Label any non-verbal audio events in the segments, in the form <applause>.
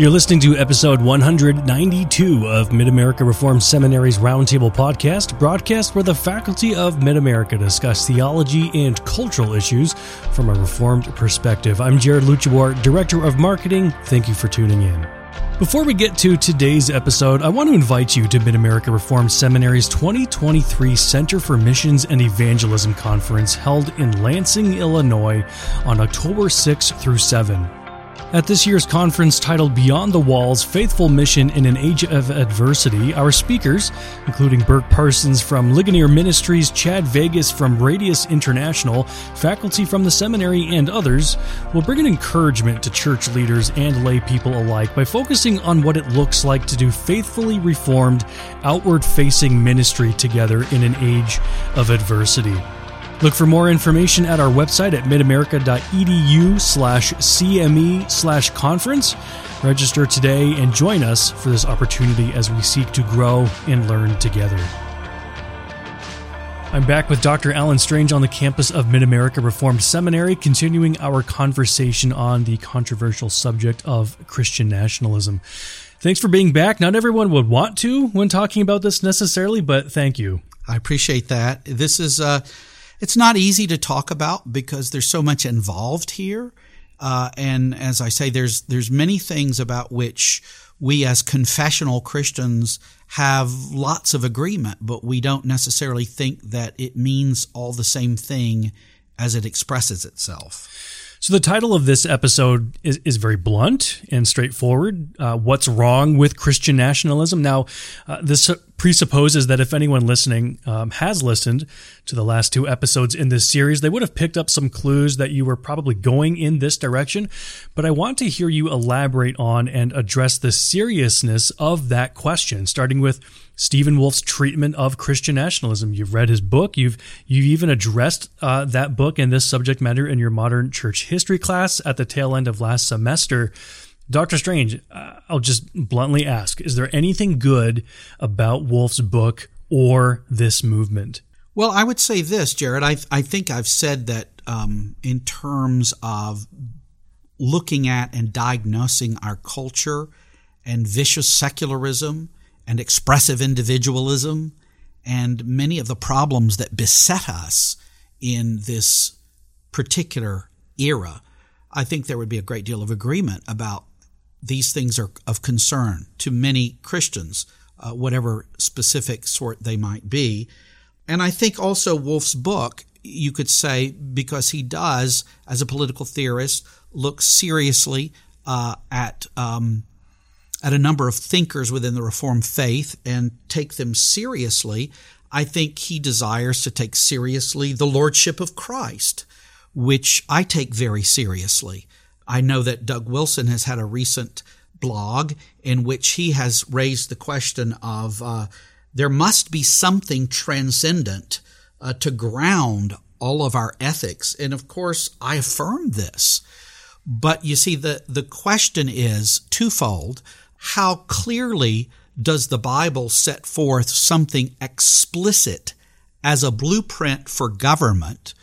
You're listening to episode 192 of Mid America Reformed Seminary's Roundtable podcast, broadcast where the faculty of Mid America discuss theology and cultural issues from a Reformed perspective. I'm Jared Luchawar, Director of Marketing. Thank you for tuning in. Before we get to today's episode, I want to invite you to Mid America Reformed Seminary's 2023 Center for Missions and Evangelism Conference held in Lansing, Illinois on October 6 through 7. At this year's conference titled Beyond the Walls Faithful Mission in an Age of Adversity, our speakers, including Burk Parsons from Ligonier Ministries, Chad Vegas from Radius International, faculty from the seminary, and others, will bring an encouragement to church leaders and lay people alike by focusing on what it looks like to do faithfully reformed, outward facing ministry together in an age of adversity. Look for more information at our website at midamerica.edu slash CME slash conference. Register today and join us for this opportunity as we seek to grow and learn together. I'm back with Dr. Alan Strange on the campus of Mid America Reformed Seminary, continuing our conversation on the controversial subject of Christian nationalism. Thanks for being back. Not everyone would want to when talking about this necessarily, but thank you. I appreciate that. This is uh, it's not easy to talk about because there's so much involved here. Uh, and as I say, there's there's many things about which we as confessional Christians have lots of agreement, but we don't necessarily think that it means all the same thing as it expresses itself. So the title of this episode is, is very blunt and straightforward. Uh, what's wrong with Christian nationalism? Now, uh, this presupposes that if anyone listening um, has listened to the last two episodes in this series, they would have picked up some clues that you were probably going in this direction. But I want to hear you elaborate on and address the seriousness of that question, starting with Stephen Wolfe's treatment of Christian nationalism. You've read his book. You've you've even addressed uh, that book and this subject matter in your modern church history class at the tail end of last semester. Dr. Strange, uh, I'll just bluntly ask: Is there anything good about Wolfe's book or this movement? Well, I would say this, Jared. I I think I've said that um, in terms of looking at and diagnosing our culture and vicious secularism and expressive individualism and many of the problems that beset us in this particular era, I think there would be a great deal of agreement about these things are of concern to many Christians, uh, whatever specific sort they might be. And I think also Wolfe's book, you could say, because he does, as a political theorist, look seriously uh, at um, at a number of thinkers within the Reformed faith and take them seriously, I think he desires to take seriously the Lordship of Christ, which I take very seriously. I know that Doug Wilson has had a recent blog in which he has raised the question of uh, there must be something transcendent uh, to ground all of our ethics. And of course, I affirm this. But you see, the, the question is twofold how clearly does the Bible set forth something explicit as a blueprint for government?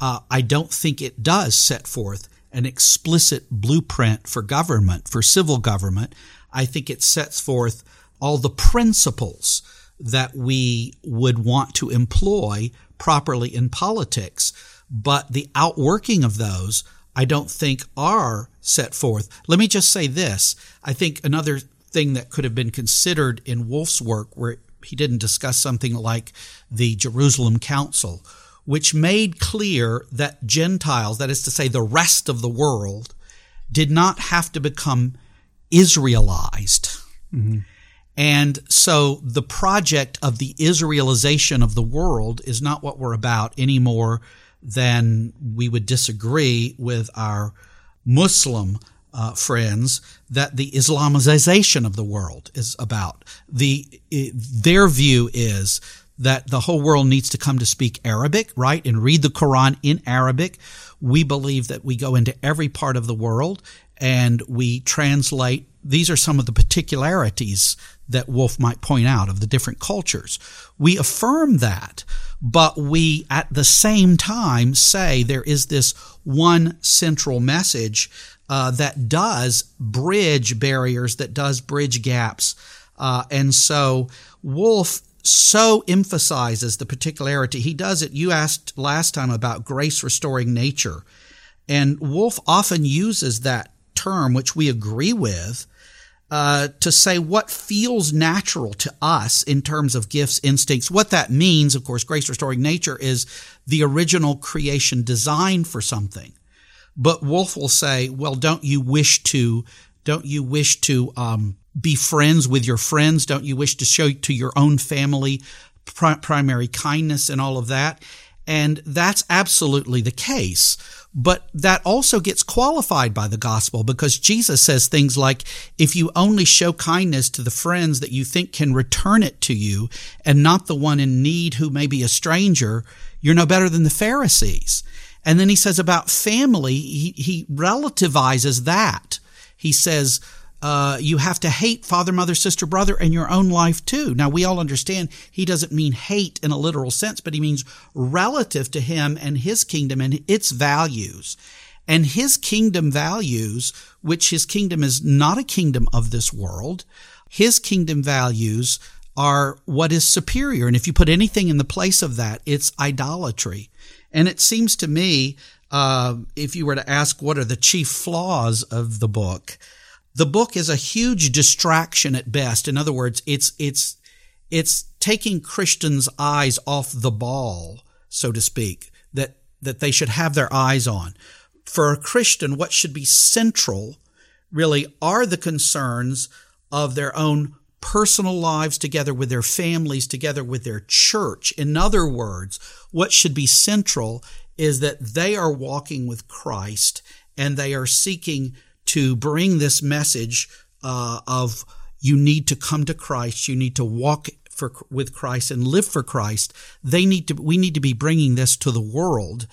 Uh, I don't think it does set forth an explicit blueprint for government, for civil government. I think it sets forth all the principles that we would want to employ properly in politics. But the outworking of those I don't think are set forth. Let me just say this. I think another thing that could have been considered in Wolfe's work, where he didn't discuss something like the Jerusalem Council, which made clear that Gentiles, that is to say, the rest of the world, did not have to become Israelized. Mm-hmm. And so the project of the Israelization of the world is not what we're about anymore then we would disagree with our Muslim uh, friends that the Islamization of the world is about. The their view is that the whole world needs to come to speak Arabic, right, and read the Quran in Arabic. We believe that we go into every part of the world and we translate. These are some of the particularities that Wolfe might point out of the different cultures. We affirm that, but we at the same time say there is this one central message uh, that does bridge barriers, that does bridge gaps. Uh, and so Wolfe so emphasizes the particularity. He does it. You asked last time about grace restoring nature. And Wolfe often uses that term, which we agree with, uh, to say what feels natural to us in terms of gifts, instincts. What that means, of course, grace restoring nature is the original creation design for something. But Wolfe will say, well, don't you wish to, don't you wish to, um, be friends with your friends? Don't you wish to show to your own family primary kindness and all of that? And that's absolutely the case. But that also gets qualified by the gospel because Jesus says things like, if you only show kindness to the friends that you think can return it to you and not the one in need who may be a stranger, you're no better than the Pharisees. And then he says about family, he, he relativizes that. He says, uh, you have to hate father, mother, sister, brother, and your own life too. Now, we all understand he doesn't mean hate in a literal sense, but he means relative to him and his kingdom and its values. And his kingdom values, which his kingdom is not a kingdom of this world, his kingdom values are what is superior. And if you put anything in the place of that, it's idolatry. And it seems to me, uh, if you were to ask what are the chief flaws of the book, the book is a huge distraction at best. In other words, it's, it's, it's taking Christians' eyes off the ball, so to speak, that, that they should have their eyes on. For a Christian, what should be central really are the concerns of their own personal lives together with their families, together with their church. In other words, what should be central is that they are walking with Christ and they are seeking to bring this message uh, of you need to come to Christ, you need to walk for, with Christ and live for Christ. They need to, we need to be bringing this to the world.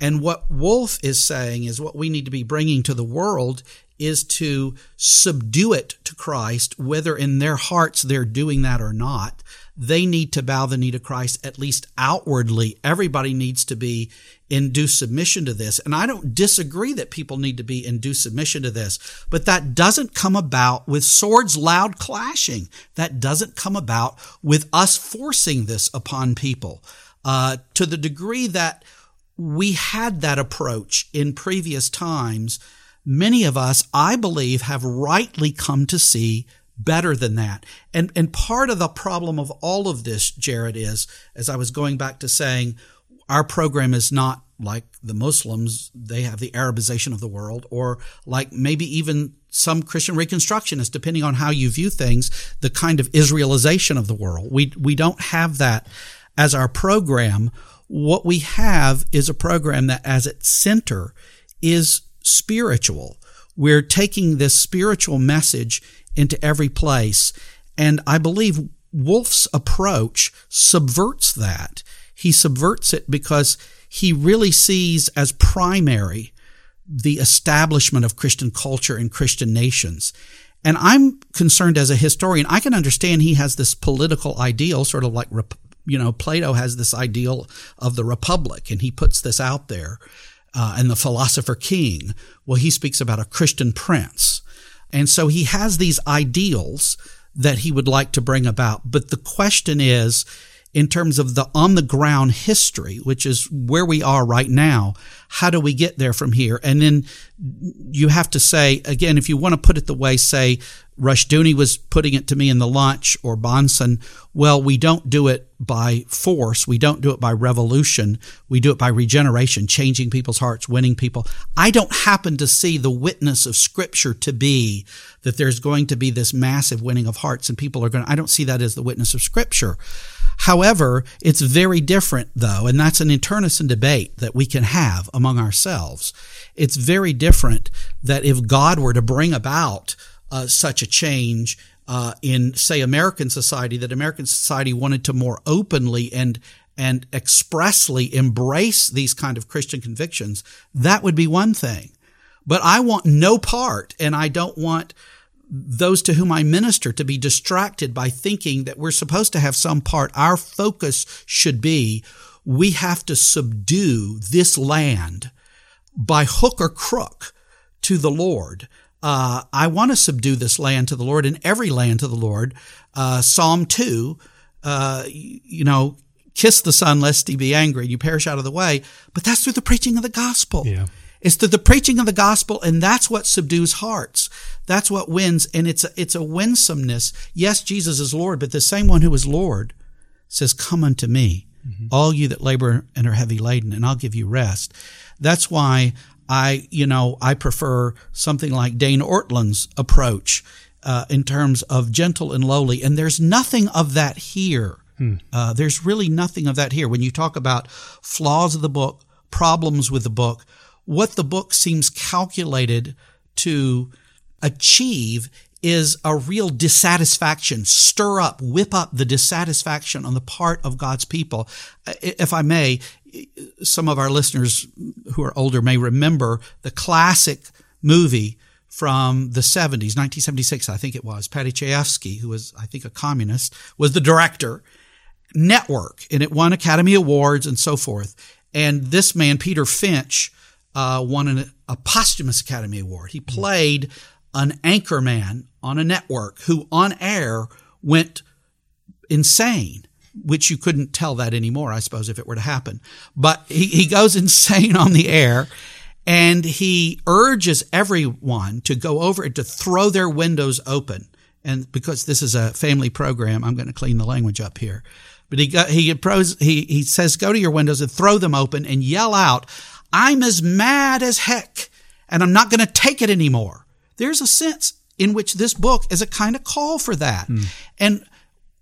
And what Wolfe is saying is what we need to be bringing to the world is to subdue it to Christ, whether in their hearts they're doing that or not. They need to bow the knee to Christ, at least outwardly. Everybody needs to be in due submission to this. And I don't disagree that people need to be in due submission to this, but that doesn't come about with swords loud clashing. That doesn't come about with us forcing this upon people. Uh, to the degree that we had that approach in previous times, many of us, I believe, have rightly come to see better than that. And, and part of the problem of all of this, Jared, is, as I was going back to saying, our program is not like the Muslims, they have the Arabization of the world, or like maybe even some Christian reconstructionists, depending on how you view things, the kind of Israelization of the world. We, we don't have that as our program. What we have is a program that as its center is spiritual. We're taking this spiritual message into every place. And I believe Wolfe's approach subverts that. He subverts it because he really sees as primary the establishment of Christian culture in Christian nations. And I'm concerned as a historian, I can understand he has this political ideal, sort of like, you know, Plato has this ideal of the republic, and he puts this out there. Uh, and the philosopher king, well, he speaks about a Christian prince. And so he has these ideals that he would like to bring about. But the question is, in terms of the on the ground history, which is where we are right now. How do we get there from here? And then you have to say, again, if you want to put it the way, say, Rushdoony was putting it to me in the lunch or Bahnsen, well, we don't do it by force. We don't do it by revolution. We do it by regeneration, changing people's hearts, winning people. I don't happen to see the witness of scripture to be that there's going to be this massive winning of hearts and people are going to, I don't see that as the witness of scripture. However, it's very different though, and that's an internecine debate that we can have among ourselves. It's very different that if God were to bring about uh, such a change uh, in, say, American society, that American society wanted to more openly and and expressly embrace these kind of Christian convictions, that would be one thing. But I want no part, and I don't want those to whom I minister to be distracted by thinking that we're supposed to have some part. Our focus should be we have to subdue this land by hook or crook to the Lord. Uh, I want to subdue this land to the Lord and every land to the Lord. Uh, Psalm 2, uh, you know, kiss the Son lest he be angry, and you perish out of the way. But that's through the preaching of the gospel. Yeah. It's through the preaching of the gospel, and that's what subdues hearts. That's what wins, and it's a, it's a winsomeness. Yes, Jesus is Lord, but the same one who is Lord says, "Come unto me, mm-hmm. all you that labor and are heavy laden, and I'll give you rest." That's why I, you know, I prefer something like Dane Ortlund's approach uh, in terms of gentle and lowly, and there's nothing of that here. Hmm. Uh, there's really nothing of that here. When you talk about flaws of the book, problems with the book, what the book seems calculated to achieve is a real dissatisfaction, stir up, whip up the dissatisfaction on the part of God's people. If I may, some of our listeners who are older may remember the classic movie from the 70s, 1976, I think it was. Paddy Chayefsky, who was, I think, a communist, was the director. Network, and it won Academy Awards and so forth. And this man, Peter Finch, uh, won an, a posthumous Academy Award. He played an anchor man on a network who on air went insane, which you couldn't tell that anymore, I suppose, if it were to happen. But he, he goes <laughs> insane on the air and he urges everyone to go over and to throw their windows open. And because this is a family program, I'm going to clean the language up here. But he got, he, he, he says, go to your windows and throw them open and yell out, I'm as mad as heck and I'm not going to take it anymore. There's a sense in which this book is a kind of call for that. Mm. And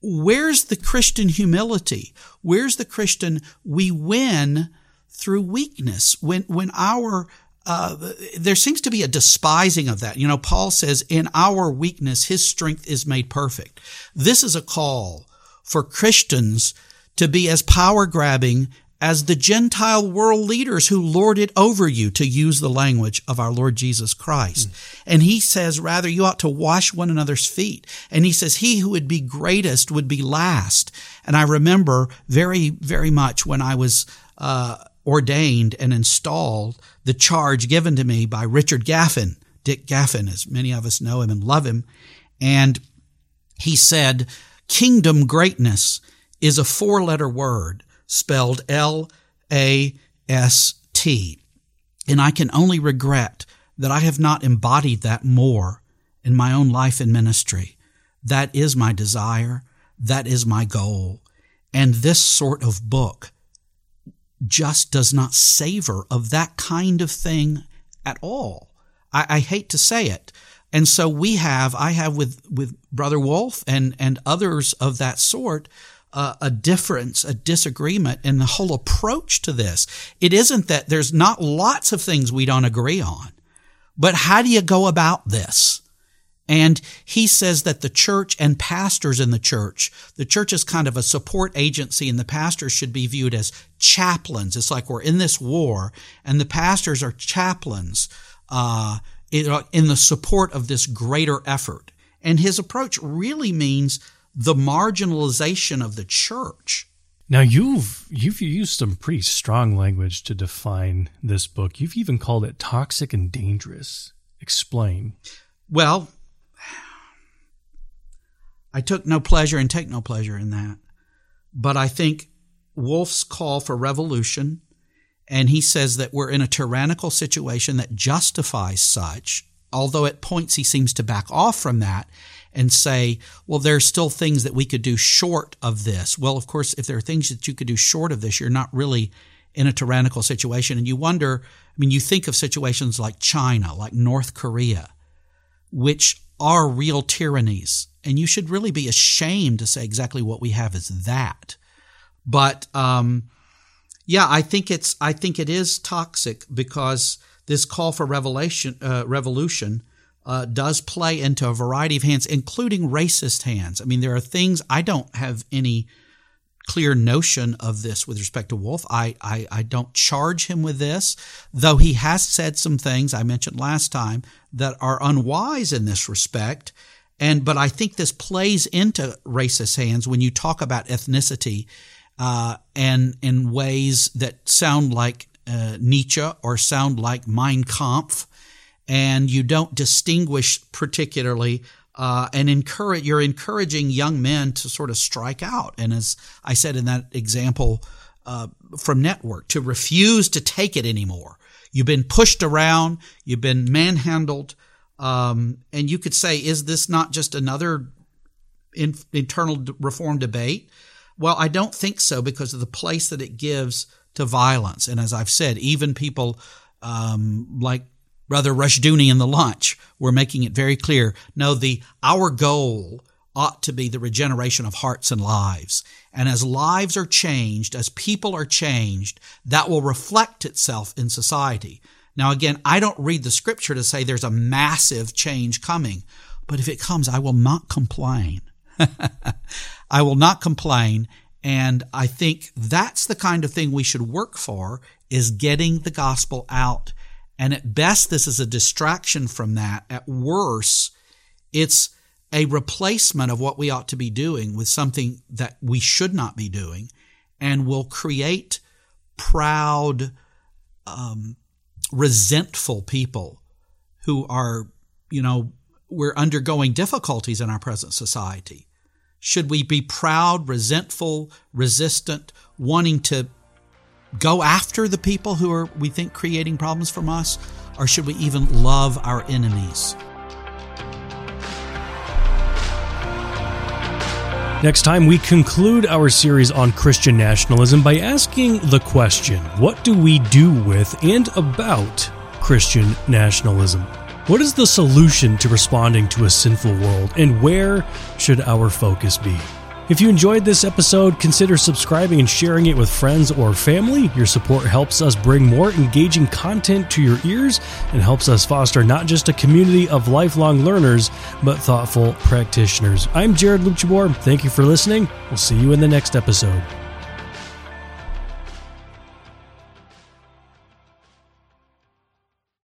where's the Christian humility? Where's the Christian we win through weakness when when our uh, there seems to be a despising of that. You know, Paul says, in our weakness, his strength is made perfect. This is a call for Christians to be as power grabbing as the Gentile world leaders who lord it over you, to use the language of our Lord Jesus Christ. Mm. And he says, rather, you ought to wash one another's feet. And he says, he who would be greatest would be last. And I remember very, very much when I was, uh, ordained and installed the charge given to me by Richard Gaffin, Dick Gaffin, as many of us know him and love him. And he said, kingdom greatness is a four letter word spelled L A S T. And I can only regret that I have not embodied that more in my own life and ministry. That is my desire. That is my goal. And this sort of book just does not savor of that kind of thing at all. I, I hate to say it. And so we have, I have with, with Brother Wolfe and, and others of that sort, a difference, a disagreement in the whole approach to this. It isn't that there's not lots of things we don't agree on, but how do you go about this? And he says that the church and pastors in the church, the church is kind of a support agency and the pastors should be viewed as chaplains. It's like we're in this war and the pastors are chaplains, uh, in the support of this greater effort. And his approach really means the marginalization of the church. Now you've you've used some pretty strong language to define this book. You've even called it toxic and dangerous. Explain. Well, I took no pleasure and take no pleasure in that. But I think Wolfe's call for revolution, and he says that we're in a tyrannical situation that justifies such, although at points he seems to back off from that and say, well, there's still things that we could do short of this. Well, of course, if there are things that you could do short of this, you're not really in a tyrannical situation. And you wonder, I mean, you think of situations like China, like North Korea, which are real tyrannies. And you should really be ashamed to say exactly what we have is that. But, um, yeah, I think it's, I think it is toxic because this call for revelation, uh, revolution uh, does play into a variety of hands, including racist hands. I mean, there are things I don't have any clear notion of this with respect to Wolfe. I, I, I don't charge him with this, though he has said some things I mentioned last time that are unwise in this respect. And but I think this plays into racist hands when you talk about ethnicity, uh, and in ways that sound like uh, Nietzsche or sound like Mein Kampf and you don't distinguish particularly uh, and encourage you're encouraging young men to sort of strike out. And as i said in that example uh, from network to refuse to take it anymore. You've been pushed around you've been manhandled um, and you could say is this not just another in, internal reform debate? Well i don't think so because of the place that it gives to violence. And as i've said even people um, like Brother Rushdoony in the lunch were making it very clear. No, the our goal ought to be the regeneration of hearts and lives. And as lives are changed, as people are changed, that will reflect itself in society. Now, again, I don't read the scripture to say there's a massive change coming, but if it comes, I will not complain. <laughs> I will not complain. And I think that's the kind of thing we should work for is getting the gospel out and at best, this is a distraction from that. At worst, it's a replacement of what we ought to be doing with something that we should not be doing and will create proud, um, resentful people who are, you know, we're undergoing difficulties in our present society. Should we be proud, resentful, resistant, wanting to go after the people who are, we think, creating problems from us? Or should we even love our enemies? Next time, we conclude our series on Christian nationalism by asking the question what do we do with and about Christian nationalism? What is the solution to responding to a sinful world, and where should our focus be? If you enjoyed this episode, consider subscribing and sharing it with friends or family. Your support helps us bring more engaging content to your ears and helps us foster not just a community of lifelong learners, but thoughtful practitioners. I'm Jared Luchabor. Thank you for listening. We'll see you in the next episode.